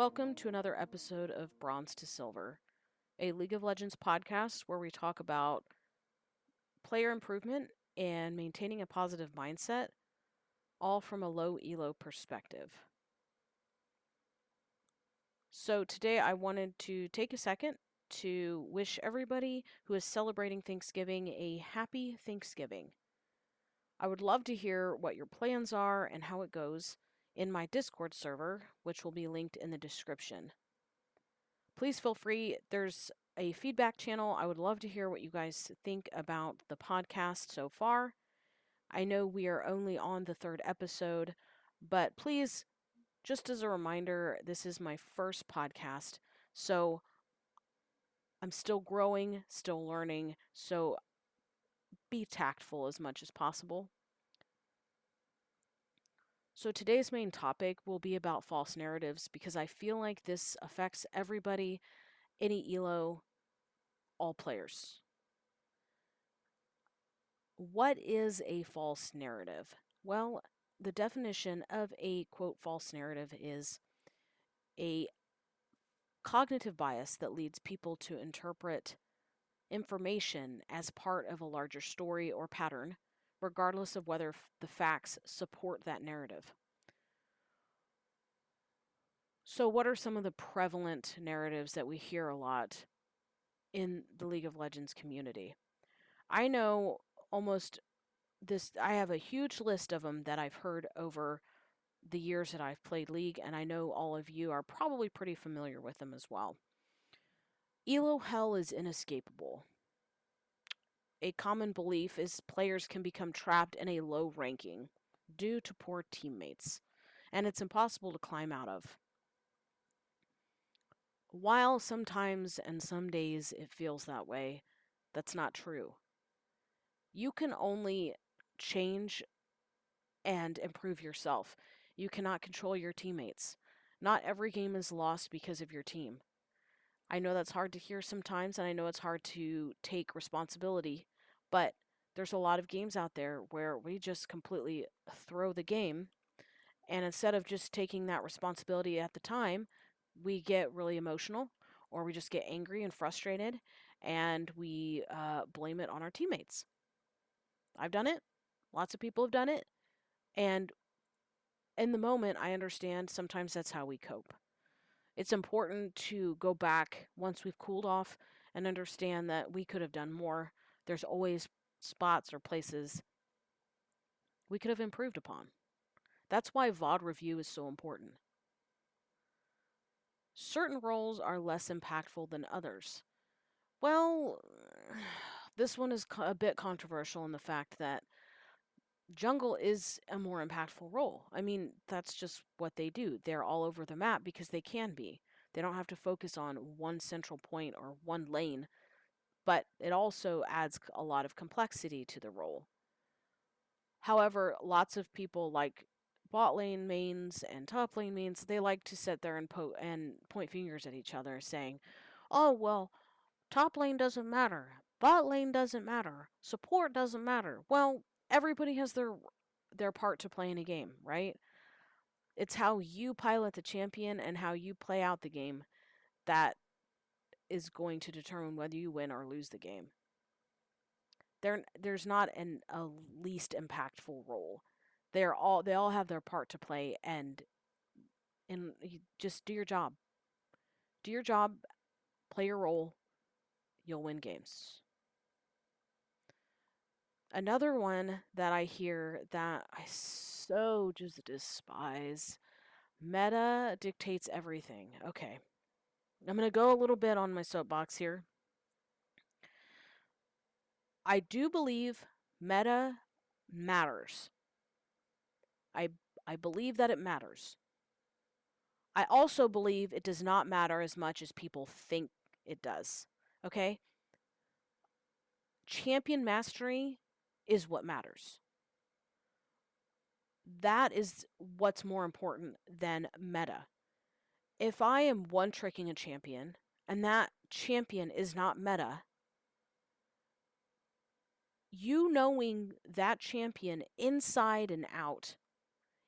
Welcome to another episode of Bronze to Silver, a League of Legends podcast where we talk about player improvement and maintaining a positive mindset, all from a low elo perspective. So, today I wanted to take a second to wish everybody who is celebrating Thanksgiving a happy Thanksgiving. I would love to hear what your plans are and how it goes in my Discord server, which will be linked in the description. Please feel free, there's a feedback channel. I would love to hear what you guys think about the podcast so far. I know we are only on the third episode, but please, just as a reminder, this is my first podcast, so I'm still growing, still learning, so be tactful as much as possible. So, today's main topic will be about false narratives because I feel like this affects everybody, any ELO, all players. What is a false narrative? Well, the definition of a quote false narrative is a cognitive bias that leads people to interpret information as part of a larger story or pattern, regardless of whether the facts support that narrative. So, what are some of the prevalent narratives that we hear a lot in the League of Legends community? I know almost this, I have a huge list of them that I've heard over the years that I've played League, and I know all of you are probably pretty familiar with them as well. Elo hell is inescapable. A common belief is players can become trapped in a low ranking due to poor teammates, and it's impossible to climb out of. While sometimes and some days it feels that way, that's not true. You can only change and improve yourself. You cannot control your teammates. Not every game is lost because of your team. I know that's hard to hear sometimes, and I know it's hard to take responsibility, but there's a lot of games out there where we just completely throw the game, and instead of just taking that responsibility at the time, we get really emotional or we just get angry and frustrated and we uh, blame it on our teammates. I've done it. Lots of people have done it. And in the moment, I understand sometimes that's how we cope. It's important to go back once we've cooled off and understand that we could have done more. There's always spots or places we could have improved upon. That's why VOD review is so important. Certain roles are less impactful than others. Well, this one is a bit controversial in the fact that jungle is a more impactful role. I mean, that's just what they do. They're all over the map because they can be. They don't have to focus on one central point or one lane, but it also adds a lot of complexity to the role. However, lots of people like bot lane mains and top lane mains, they like to sit there and po- and point fingers at each other saying, "Oh, well, top lane doesn't matter. Bot lane doesn't matter. Support doesn't matter." Well, everybody has their their part to play in a game, right? It's how you pilot the champion and how you play out the game that is going to determine whether you win or lose the game. There, there's not an a least impactful role. They're all they all have their part to play, and and just do your job. Do your job, play your role. You'll win games. Another one that I hear that I so just despise meta dictates everything. Okay. I'm going to go a little bit on my soapbox here. I do believe meta matters. I I believe that it matters. I also believe it does not matter as much as people think it does. Okay? Champion mastery is what matters. That is what's more important than meta. If I am one tricking a champion and that champion is not meta, you knowing that champion inside and out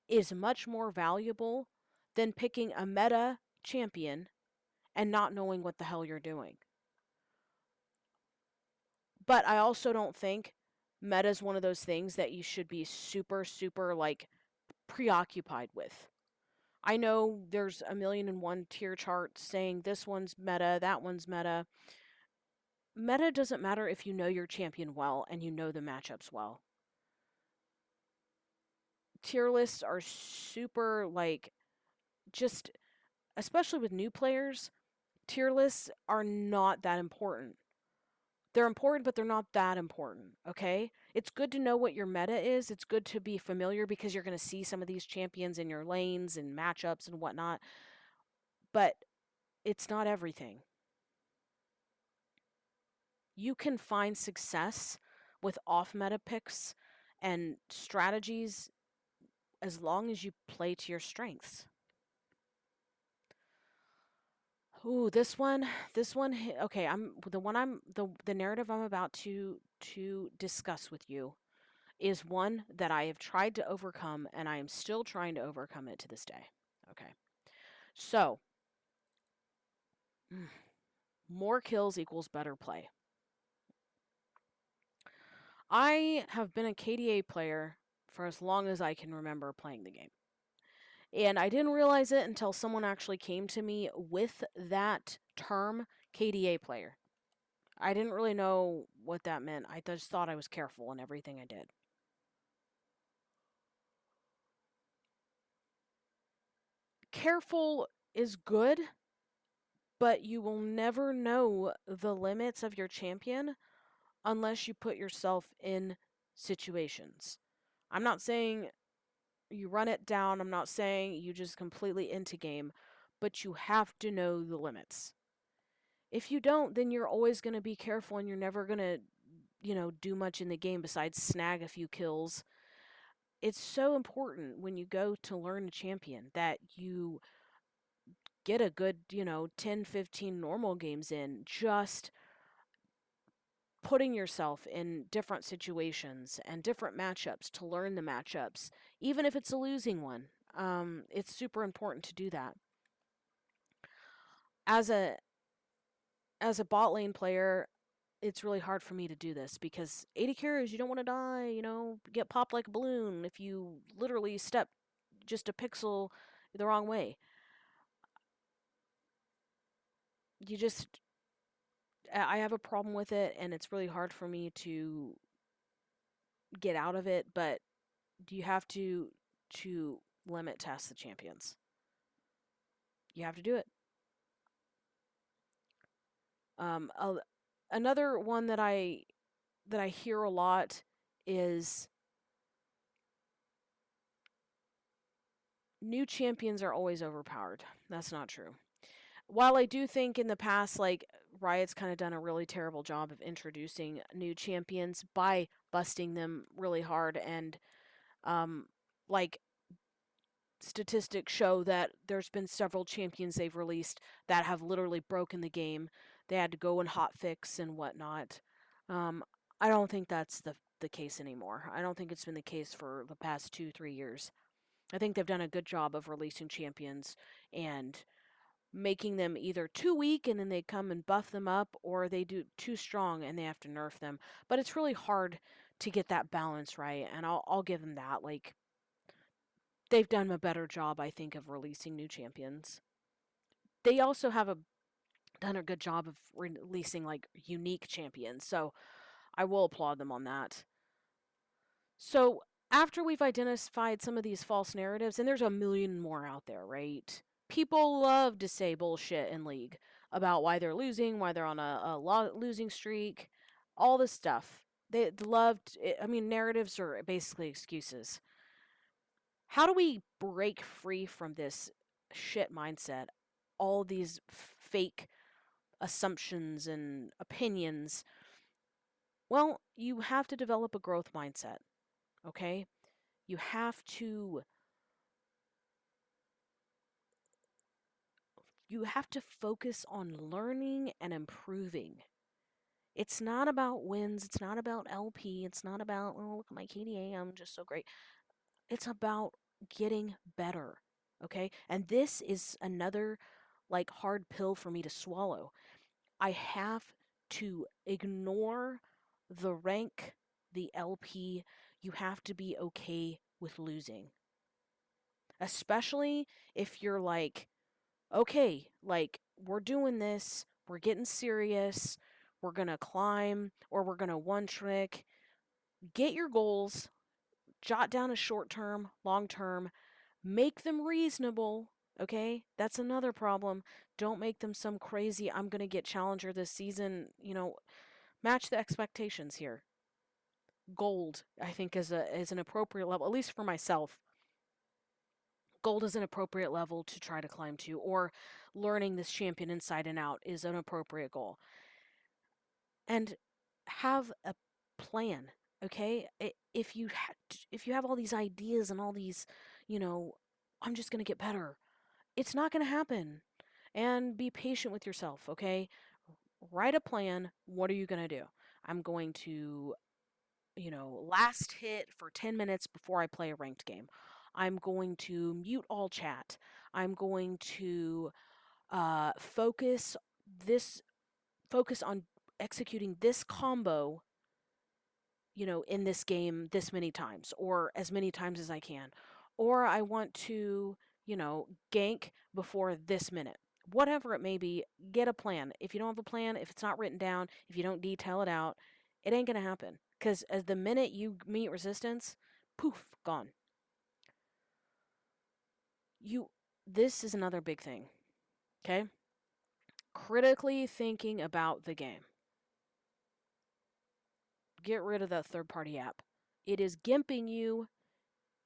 is much more valuable than picking a meta champion and not knowing what the hell you're doing. But I also don't think meta is one of those things that you should be super, super like preoccupied with. I know there's a million and one tier charts saying this one's meta, that one's meta. Meta doesn't matter if you know your champion well and you know the matchups well. Tier lists are super like just especially with new players, tier lists are not that important. They're important, but they're not that important, okay? It's good to know what your meta is. It's good to be familiar because you're going to see some of these champions in your lanes and matchups and whatnot. But it's not everything. You can find success with off meta picks and strategies as long as you play to your strengths. Ooh, this one, this one. Okay, I'm the one. I'm the the narrative I'm about to to discuss with you is one that I have tried to overcome, and I am still trying to overcome it to this day. Okay, so mm, more kills equals better play. I have been a KDA player for as long as I can remember playing the game. And I didn't realize it until someone actually came to me with that term, KDA player. I didn't really know what that meant. I just thought I was careful in everything I did. Careful is good, but you will never know the limits of your champion unless you put yourself in situations. I'm not saying you run it down. I'm not saying you just completely into game, but you have to know the limits. If you don't, then you're always going to be careful and you're never going to, you know, do much in the game besides snag a few kills. It's so important when you go to learn a champion that you get a good, you know, 10, 15 normal games in just putting yourself in different situations and different matchups to learn the matchups, even if it's a losing one. Um, it's super important to do that. As a as a bot lane player, it's really hard for me to do this because ADCs, you don't want to die, you know, get popped like a balloon if you literally step just a pixel the wrong way. You just I have a problem with it, and it's really hard for me to get out of it. But do you have to to limit test the champions. You have to do it. Um, another one that I that I hear a lot is new champions are always overpowered. That's not true. While I do think in the past, like Riot's kind of done a really terrible job of introducing new champions by busting them really hard and um like statistics show that there's been several champions they've released that have literally broken the game. They had to go and hotfix and whatnot. Um, I don't think that's the the case anymore. I don't think it's been the case for the past two three years. I think they've done a good job of releasing champions and making them either too weak and then they come and buff them up or they do too strong and they have to nerf them. But it's really hard to get that balance right and I'll I'll give them that like they've done a better job I think of releasing new champions. They also have a done a good job of releasing like unique champions. So I will applaud them on that. So after we've identified some of these false narratives and there's a million more out there, right? People love to say bullshit in league about why they're losing, why they're on a, a losing streak, all this stuff. They loved. Eh, I mean, narratives are basically excuses. How do we break free from this shit mindset? All these fake assumptions and opinions. Well, you have to develop a growth mindset. Okay? You have to you have to focus on learning and improving. It's not about wins. It's not about LP. It's not about, oh, look at my KDA. I'm just so great. It's about getting better. Okay. And this is another like hard pill for me to swallow. I have to ignore the rank, the LP. You have to be okay with losing. Especially if you're like, okay, like we're doing this, we're getting serious, we're going to climb or we're going to one trick. Get your goals, jot down a short term, long term, make them reasonable. Okay, that's another problem. Don't make them some crazy, I'm going to get challenger this season. You know, match the expectations here. Gold, I think, is a is an appropriate level, at least for myself. Gold is an appropriate level to try to climb to, or learning this champion inside and out is an appropriate goal. And have a plan, okay? If you ha- if you have all these ideas and all these, you know, I'm just to get better. It's not to happen. And be patient with yourself, okay? Write a plan. What are you to do? I'm going to you know, last hit for 10 minutes before I play a ranked game. I'm going to mute all chat. I'm going to uh, focus this focus on executing this combo you know in this game this many times or as many times as I can. Or I want to you know gank before this minute. Whatever it may be get a plan. If you don't have a plan if it's not written down if you don't detail it out it ain't going to happen. Because as the minute you meet resistance poof gone you this is another big thing okay? Critically thinking about the game. Get rid of that third party app. It is gimping you.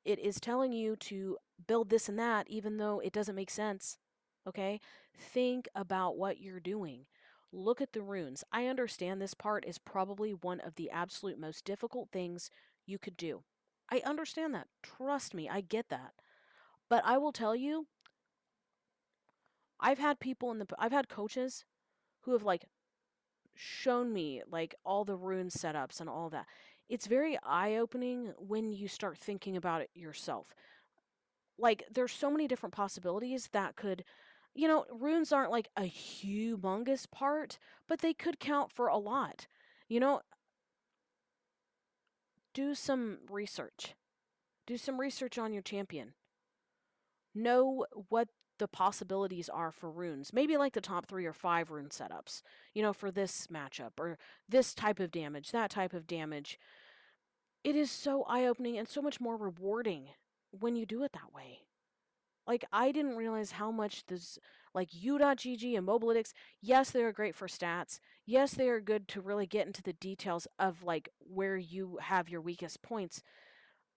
It is telling you to build this and that even though it doesn't make sense okay? Think about what you're doing. Look at the runes. I understand this part is probably one of the absolute most difficult things you could do. I understand that. Trust me i get that but I will tell you, I've had people in the I've had coaches who have like shown me like all the rune setups and all that. It's very eye-opening when you start thinking about it yourself. Like there's so many different possibilities that could you know, runes aren't like a humongous part, but they could count for a lot. You know, do some research. Do some research on your champion know what the possibilities are for runes. Maybe like the top three or five rune setups, you know, for this matchup or this type of damage, that type of damage. It is so eye opening and so much more rewarding when you do it that way. Like, I didn't realize how much this, like U.GG and Mobalytics, yes, they are great for stats. Yes, they are good to really get into the details of like where you have your weakest points.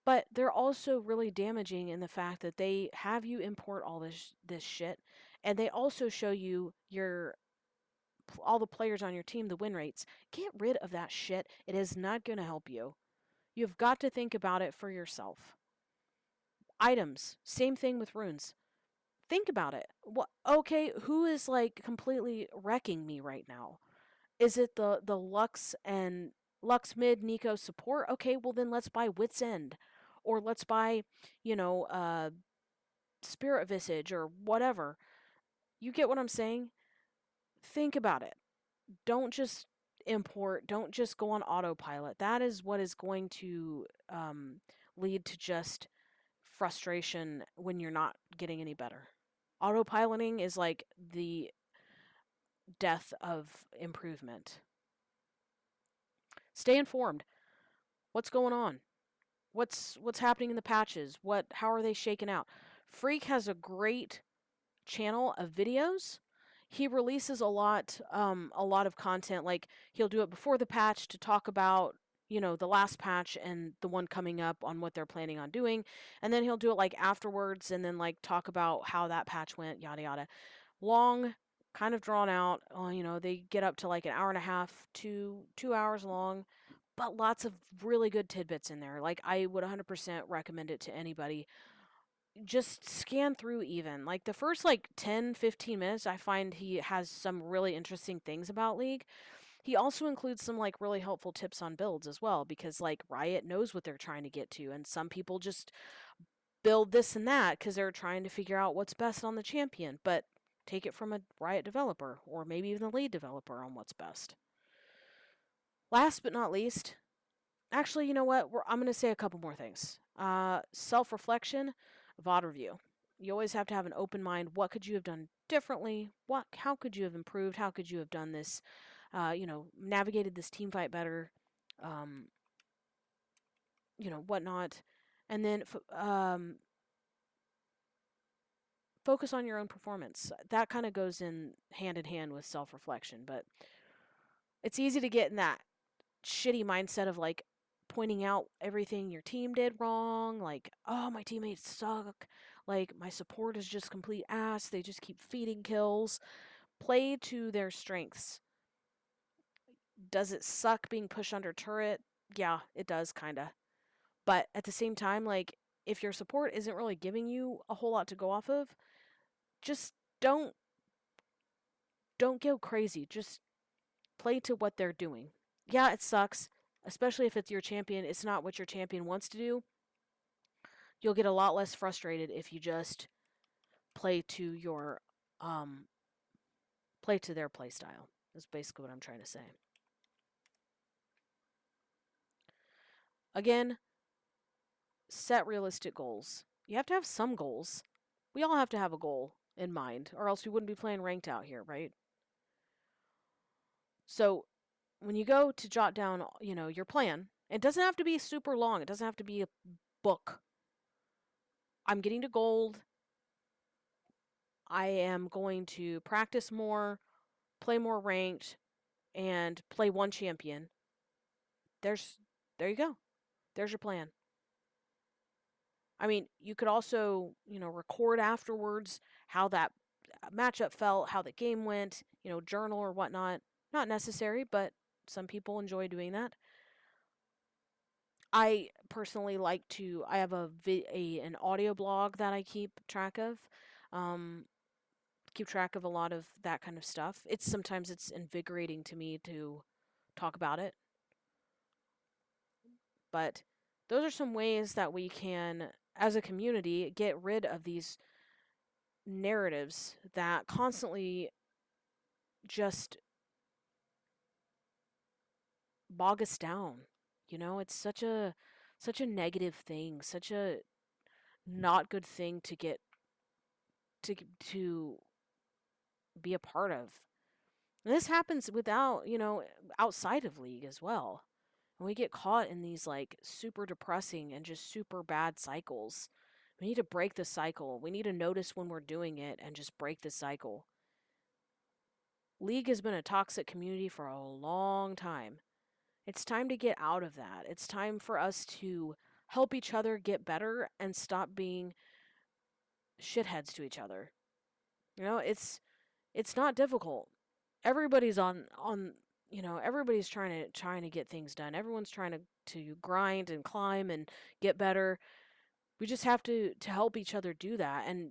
But they're also really damaging in the fact that they have you import all this this shit, and they also show you your all the players on your team, the win rates. Get rid of that shit. It is not going to help you. You've got to think about it for yourself. Items, same thing with runes. Think about it. What okay, who is like completely wrecking me right now? Is it the the Lux and Lux mid Neeko support? Okay, well then let's buy Wit's End or let's buy, you know, uh, Spirit Visage or whatever. You get what I'm saying? Think about it. Don't just import, don't just go on autopilot. That is what is going to um, lead to just frustration when you're not getting any better. Autopiloting is like the death of improvement. Stay informed. What's going on? What's what's happening in the patches? What how are they shaken out? Phreak has a great channel of videos. He releases a lot um a lot of content like he'll do it before the patch to talk about you know the last patch and the one coming up on what they're planning on doing and then he'll do it like afterwards and then like talk about how that patch went yada yada long kind of drawn out uh, you know they get up to like an hour and a half to two hours long but lots of really good tidbits in there. Like I would 100% recommend it to anybody. Just scan through even. Like the first like 10, 15 minutes I find he has some really interesting things about League. He also includes some like really helpful tips on builds as well because like Riot knows what they're trying to get to and some people just build this and that cuz they're trying to figure out what's best on the champion. But take it from a Riot developer or maybe even the lead developer on what's best. Last but not least, actually, you know what? We're, I'm going to say a couple more things. Uh, Self reflection, VOD review. You always have to have an open mind. What could you have done differently? What? How could you have improved? How could you have done this? Uh, you know, navigated this team fight better. Um, you know, whatnot, and then um, focus on your own performance. That kind of goes in hand in hand with self reflection, but it's easy to get in that shitty mindset of like pointing out everything your team did wrong, like, oh, my teammates suck, like, my support is just complete ass, they just keep feeding kills. Play to their strengths. Does it suck being pushed under turret? Yeah, it does, kinda. But at the same time, like, if your support isn't really giving you a whole lot to go off of, just don't don't go crazy. Just play to what they're doing. Yeah, it sucks, especially if it's your champion. It's not what your champion wants to do. You'll get a lot less frustrated if you just play to your um play to their play style. Is basically what I'm trying to say. Again, set realistic goals. You have to have some goals. We all have to have a goal in mind, or else we wouldn't be playing ranked out here, right? So when you go to jot down, you know, your plan, it doesn't have to be super long. It doesn't have to be a book. I'm getting to gold. I am going to practice more, play more ranked, and play one champion. There's there you go. There's your plan. I mean, you could also, you know, record afterwards how that uh, matchup felt, how the game went, you know, journal or whatnot. Not necessary, but some people enjoy doing that. I personally like to. I have a, a an audio blog that I keep track of. Um, keep track of a lot of that kind of stuff. It's sometimes it's invigorating to me to talk about it. But those are some ways that we can as a community get rid of these narratives that constantly just bog us down. You know, it's such a such a negative thing, such a not good thing to get to to be a part of. And this happens without, you know, outside of league as well. And we get caught in these like super depressing and just super bad cycles. We need to break the cycle. We need to notice when we're doing it and just break the cycle. League has been a toxic community for a long time. It's time to get out of that. It's time for us to help each other get better and stop being shitheads to each other. You know, it's it's not difficult. Everybody's on on you know everybody's trying to trying to get things done everyone's trying to to grind and climb and get better we just have to to help each other do that and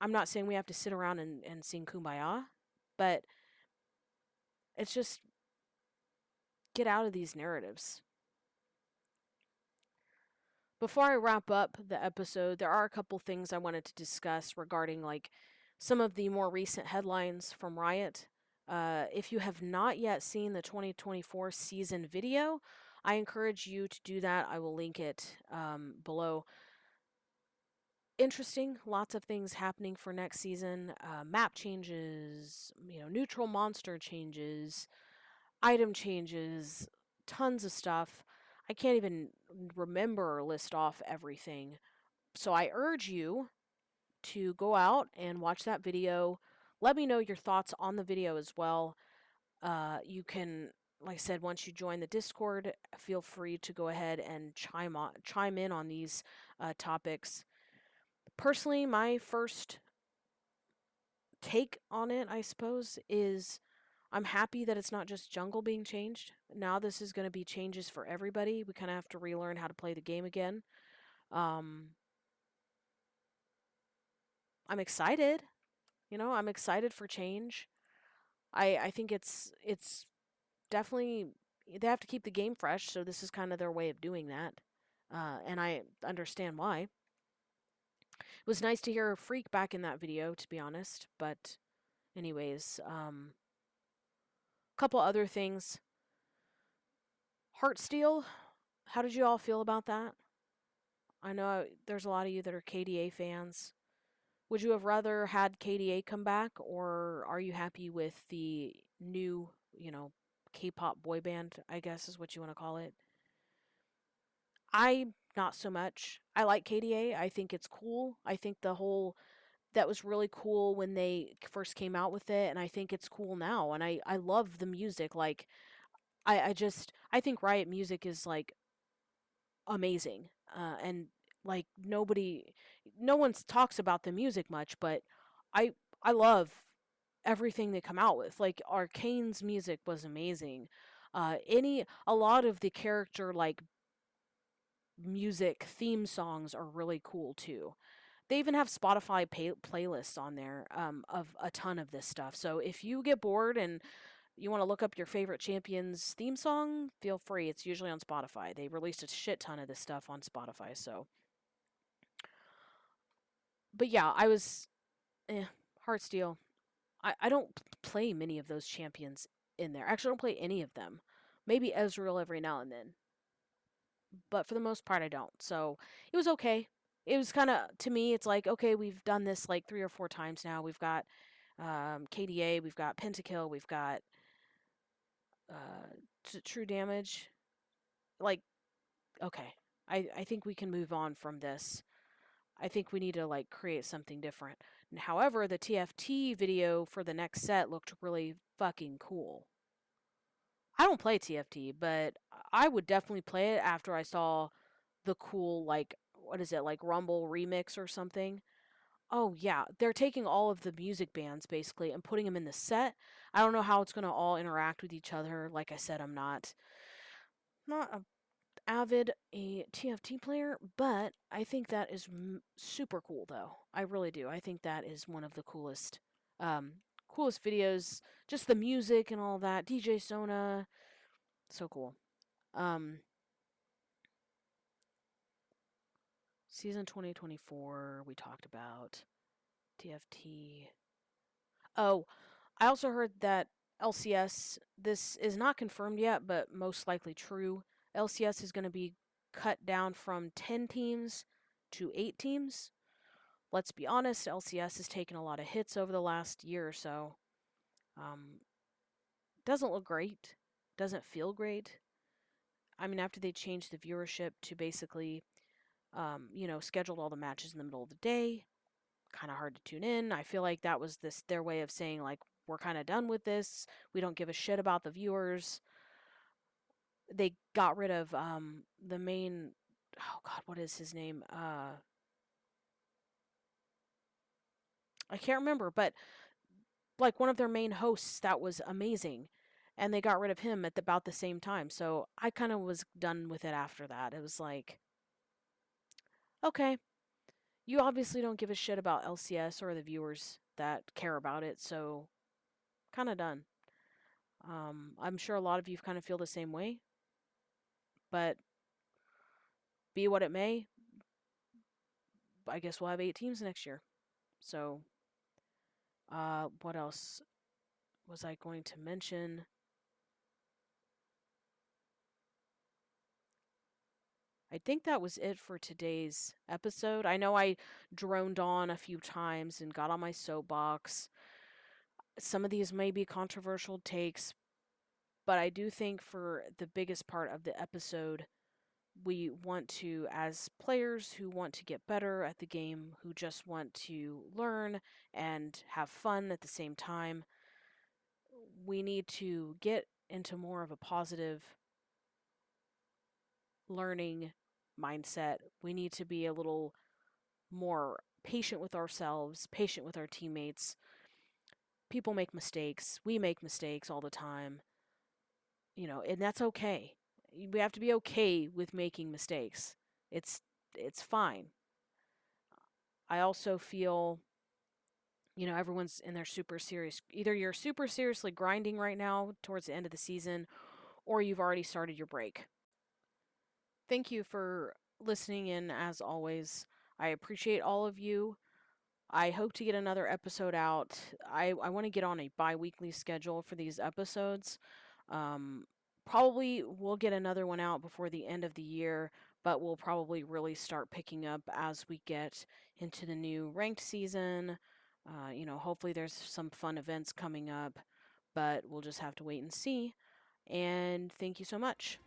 i'm not saying we have to sit around and, and sing kumbaya but it's just get out of these narratives before i wrap up the episode there are a couple things i wanted to discuss regarding like some of the more recent headlines from riot uh, if you have not yet seen the 2024 season video, I encourage you to do that. I will link it um, below. Interesting, lots of things happening for next season. Uh, map changes, you know, neutral monster changes, item changes, tons of stuff. I can't even remember or list off everything. So I urge you to go out and watch that video let me know your thoughts on the video as well. Uh, you can, like I said, once you join the Discord, feel free to go ahead and chime on, chime in on these uh, topics. Personally, my first take on it, I suppose, is I'm happy that it's not just jungle being changed. Now this is going to be changes for everybody. We kind of have to relearn how to play the game again. Um, I'm excited. You know, I'm excited for change. I I think it's it's definitely they have to keep the game fresh, so this is kind of their way of doing that. Uh, and I understand why. It was nice to hear a Phreak back in that video, to be honest, but anyways, um, couple other things. Heartsteel, how did you all feel about that? I know there's a lot of you that are K/DA fans. Would you have rather had K/DA come back, or are you happy with the new, you know, K-pop boy band? I guess is what you want to call it. I not so much. I like K/DA. I think it's cool. I think the whole that was really cool when they first came out with it, and I think it's cool now. And I I love the music. Like, I I just I think Riot Music is like amazing. Uh, and like nobody, no one talks about the music much, but I I love everything they come out with. Like Arcane's music was amazing. Uh, any a lot of the character like music theme songs are really cool too. They even have Spotify pay- playlists on there um, of a ton of this stuff. So if you get bored and you want to look up your favorite champions theme song, feel free. It's usually on Spotify. They released a shit ton of this stuff on Spotify. So, but yeah, I was, eh, Heartsteel. I I don't play many of those champions in there. Actually, I don't play any of them. Maybe Ezreal every now and then, but for the most part, I don't. So it was okay. It was kind of to me, it's like okay, we've done this like three or four times now. We've got um, K/DA, we've got Pentakill, we've got uh, t- True Damage. Like, okay, I I think we can move on from this. I think we need to like create something different. However, the TFT video for the next set looked really fucking cool. I don't play TFT, but I would definitely play it after I saw the cool like what is it like Rumble remix or something. Oh yeah, they're taking all of the music bands basically and putting them in the set. I don't know how it's going to all interact with each other. Like I said, I'm not not a avid a TFT player, but I think that is m- super cool though. I really do. I think that is one of the coolest um coolest videos, just the music and all that. DJ Sona so cool. Um season 2024 we talked about TFT. Oh, I also heard that LCS this is not confirmed yet, but most likely true LCS is going to be cut down from 10 teams to 8 teams. Let's be honest, LCS has taken a lot of hits over the last year or so. Um, doesn't look great, doesn't feel great. I mean, after they changed the viewership to basically, um, you know, scheduled all the matches in the middle of the day, kind of hard to tune in. I feel like that was this their way of saying like we're kind of done with this. We don't give a shit about the viewers they got rid of um the main oh god what is his name uh I can't remember but like one of their main hosts that was amazing and they got rid of him at the, about the same time so I kind of was done with it after that it was like okay you obviously don't give a shit about LCS or the viewers that care about it so kind of done um, I'm sure a lot of you kind of feel the same way but be what it may, I guess we'll have eight teams next year. So, uh, what else was I going to mention? I think that was it for today's episode. I know I droned on a few times and got on my soapbox. Some of these may be controversial takes, but I do think for the biggest part of the episode, we want to, as players who want to get better at the game, who just want to learn and have fun at the same time, we need to get into more of a positive learning mindset. We need to be a little more patient with ourselves, patient with our teammates. People make mistakes. We make mistakes all the time you know, and that's okay. We have to be okay with making mistakes. It's it's fine. I also feel you know, everyone's in their super serious either you're super seriously grinding right now towards the end of the season or you've already started your break. Thank you for listening in as always. I appreciate all of you. I hope to get another episode out. I, I want to get on a bi weekly schedule for these episodes. Um, probably we'll get another one out before the end of the year, but we'll probably really start picking up as we get into the new ranked season. Uh, you know, hopefully there's some fun events coming up, but we'll just have to wait and see. And thank you so much.